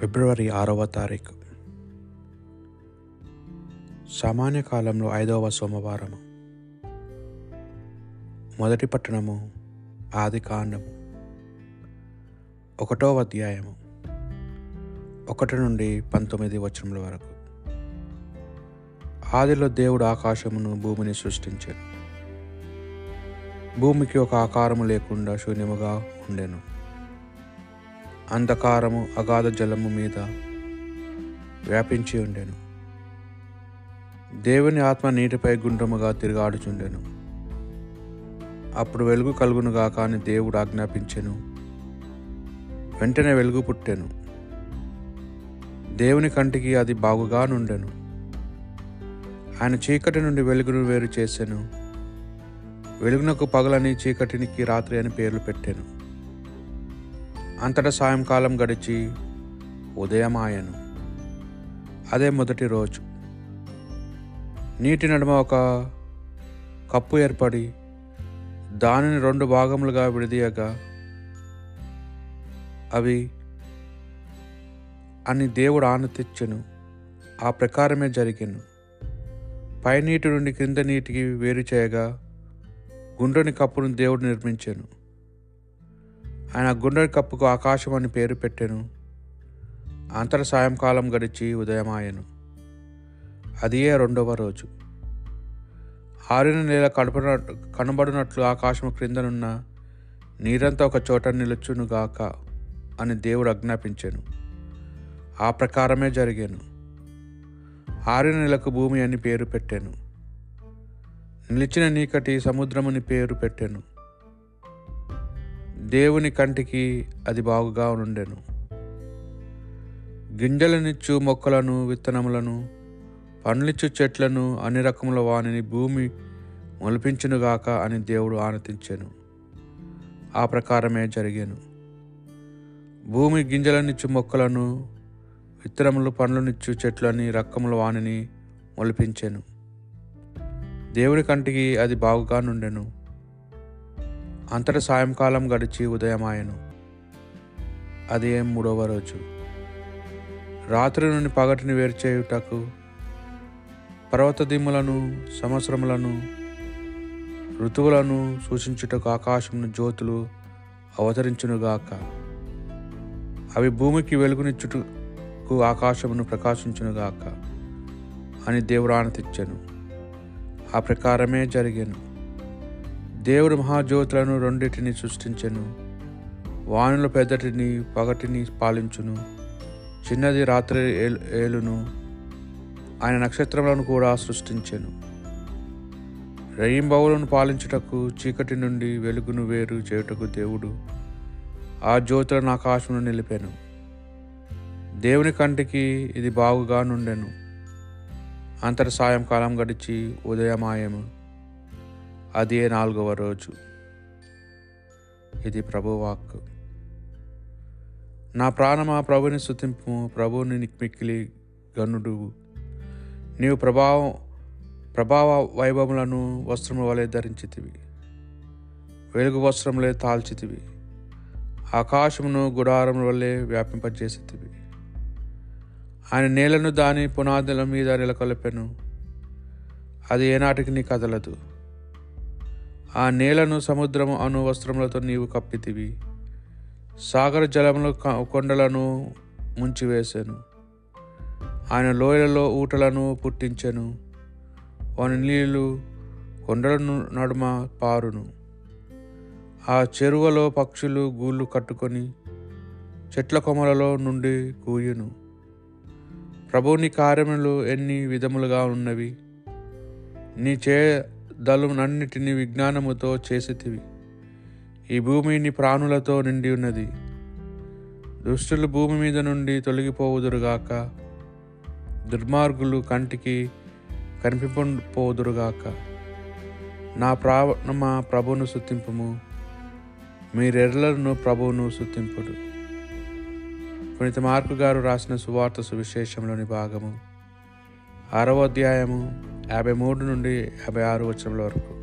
ఫిబ్రవరి ఆరవ తారీఖు. సామాన్య కాలంలో ఐదవ సోమవారము. మొదటి పట్టణము ఆది కాండము. ఒకటో అధ్యాయము. ఒకటి నుండి పంతొమ్మిది వచనముల వరకు. ఆదిలో దేవుడు ఆకాశమును భూమిని సృష్టించాడు. భూమికి ఒక ఆకారము లేకుండా శూన్యముగా ఉండెను. అంధకారము అగాధ జలము మీద వ్యాపించి ఉండెను. దేవుని ఆత్మ నీటిపై గుండ్రముగా తిరిగాడుచుండెను. అప్పుడు వెలుగు కలుగునుగా కానీ దేవుడు ఆజ్ఞాపించెను. వెంటనే వెలుగు పుట్టెను. దేవుని కంటికి అది బాగుగా నుండెను. ఆయన చీకటి నుండి వెలుగును వేరు చేశాను వెలుగునకు పగలని చీకటినికి రాత్రి అని పేర్లు పెట్టాను. అంతటా సాయంకాలం గడిచి ఉదయమాయను. అదే మొదటి రోజు. నీటి నడుమ ఒక కప్పు ఏర్పడి దానిని రెండు భాగములుగా విడదీయగా అవి అని దేవుడు ఆనతిచ్చెను ఆ ప్రకారమే జరిగాను. పై నీటి నుండి క్రింద నీటికి వేరు చేయగా గుండ్రని కప్పును దేవుడు నిర్మించాను. ఆయన గుండె కప్పుకు ఆకాశం అని పేరు పెట్టెను. అంతర సాయంకాలం గడిచి ఉదయమాయను. అదియే రెండవ రోజు. ఆరిన నేల కడపన కనబడినట్లు ఆకాశం క్రిందనున్న నీరంతా ఒక చోట నిలుచునుగాక అని దేవుడు ఆజ్ఞాపించాను. ఆ ప్రకారమే జరిగాను. ఆరిన నెలకు భూమి అని పేరు పెట్టాను. నిలిచిన నీకటి సముద్రముని పేరు పెట్టాను. దేవుని కంటికి అది బాగుగా ఉండెను. గింజలనిచ్చు మొక్కలను విత్తనములను పండ్లిచ్చు చెట్లను అన్ని రకముల వానిని భూమి మొలిపించునుగాక అని దేవుడు ఆనతించాను. ఆ ప్రకారమే జరిగాను. భూమి గింజలనిచ్చు మొక్కలను విత్తనములు పండ్లనిచ్చు చెట్లని రకముల వానిని మొలిపించాను. దేవుని కంటికి అది బాగుగా నుండెను. అంతట సాయంకాలం గడిచి ఉదయమాయను. అదే మూడవ రోజు. రాత్రి నుండి పగటిని వేరు చేయుటకు పర్వత దిమ్ములను సంవత్సరములను ఋతువులను సూచించుటకు ఆకాశమును జ్యోతులు అవతరించునుగాక. అవి భూమికి వెలుగునిచ్చుటకు ఆకాశమును ప్రకాశించునుగాక అని దేవుడు ఆనతిచ్చాను ఆ ప్రకారమే జరిగాను. దేవుడు మహాజ్యోతులను రెండింటిని సృష్టించెను. వానుల పెద్దటిని పగటిని పాలించును. చిన్నది రాత్రి ఏలును. ఆయన నక్షత్రములను కూడా సృష్టించెను. రెయింబవులను పాలించుటకు చీకటి నుండి వెలుగును వేరు చేయుటకు దేవుడు ఆ జ్యోతులను ఆకాశమును నిలిపాను. దేవుని కంటికి ఇది బాగుగా నుండెను. అంతటి సాయంకాలం గడిచి ఉదయమాయము. అదే నాలుగవ రోజు. ఇది ప్రభువాక్ నా ప్రాణమా ప్రభుని స్థుతింపు ప్రభుని నిక్మిక్కిలి గనుడు. నీవు ప్రభావం ప్రభావ వైభవములను వస్త్రము వలె ధరించితివి. వెలుగు వస్త్రములే తాల్చితివి. ఆకాశమును గుడారముల వల్లే వ్యాపింపజేసితివి. ఆయన నేలను దాని పునాదుల మీద నెలకొల్పెను. అది ఏనాటికి నీ కదలదు. ఆ నేలను సముద్రము అను వస్త్రములతో నీవు కప్పితివి. సాగర జలములు కొండలను ముంచివేశాను ఆయన లోయలలో ఊటలను పుట్టించెను. వాని నీళ్ళు కొండల నడుమ పారును. ఆ చెరువులో పక్షులు గూళ్ళు కట్టుకొని చెట్ల కొమ్మలలో నుండి కూయును. ప్రభుని కార్యములు ఎన్ని విధములుగా ఉన్నవి? నీ చే దళమునన్నిటిని విజ్ఞానముతో చేసితివి. ఈ భూమిని ప్రాణులతో నిండి ఉన్నది. దుష్టులు భూమి మీద నుండి తొలగిపోవుదురుగాక. దుర్మార్గులు కంటికి కనిపింపపోదురుగాక నా ప్రాణమా ప్రభును సుతింపుము మీరెర్లను ప్రభువును సుతింపుడు పునీత మార్కు గారు రాసిన సువార్త సువిశేషంలోని భాగము. ఆరవ అధ్యాయము యాభై మూడు నుండి యాభై ఆరు వచనముల వరకు.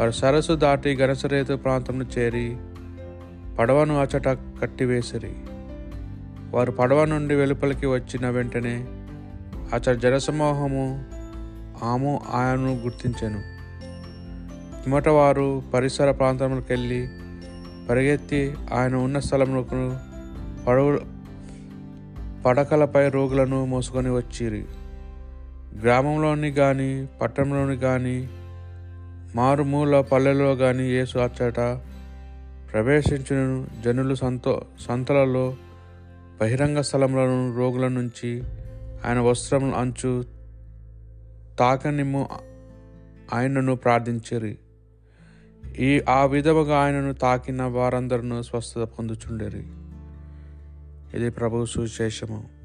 వారు సరస్సు దాటి గనసరేతు ప్రాంతంను చేరి పడవను అచట కట్టివేసిరి. వారు పడవ నుండి వెలుపలికి వచ్చిన వెంటనే అచట జనసమూహము ఆము ఆయనను గుర్తించెను. పిమ్మట వారు పరిసర ప్రాంతములకు వెళ్ళి పరిగెత్తి ఆయన ఉన్న స్థలములకు పడవ పడకలపై రోగులను మోసుకొని వచ్చిరి. గ్రామంలోని కానీ పట్టణంలోని కానీ మారుమూల పల్లెలో కానీ యేసు అచ్చట ప్రవేశించిన. జనులు సంతో సంతలలో బహిరంగ స్థలంలో రోగుల నుంచి ఆయన వస్త్రం అంచు తాకనిమ్ము ఆయనను ప్రార్థించిరి. ఈ ఆ విధముగా ఆయనను తాకిన వారందరూ స్వస్థత పొందుచుండేరి. ఇది ప్రభు సువిశేషము.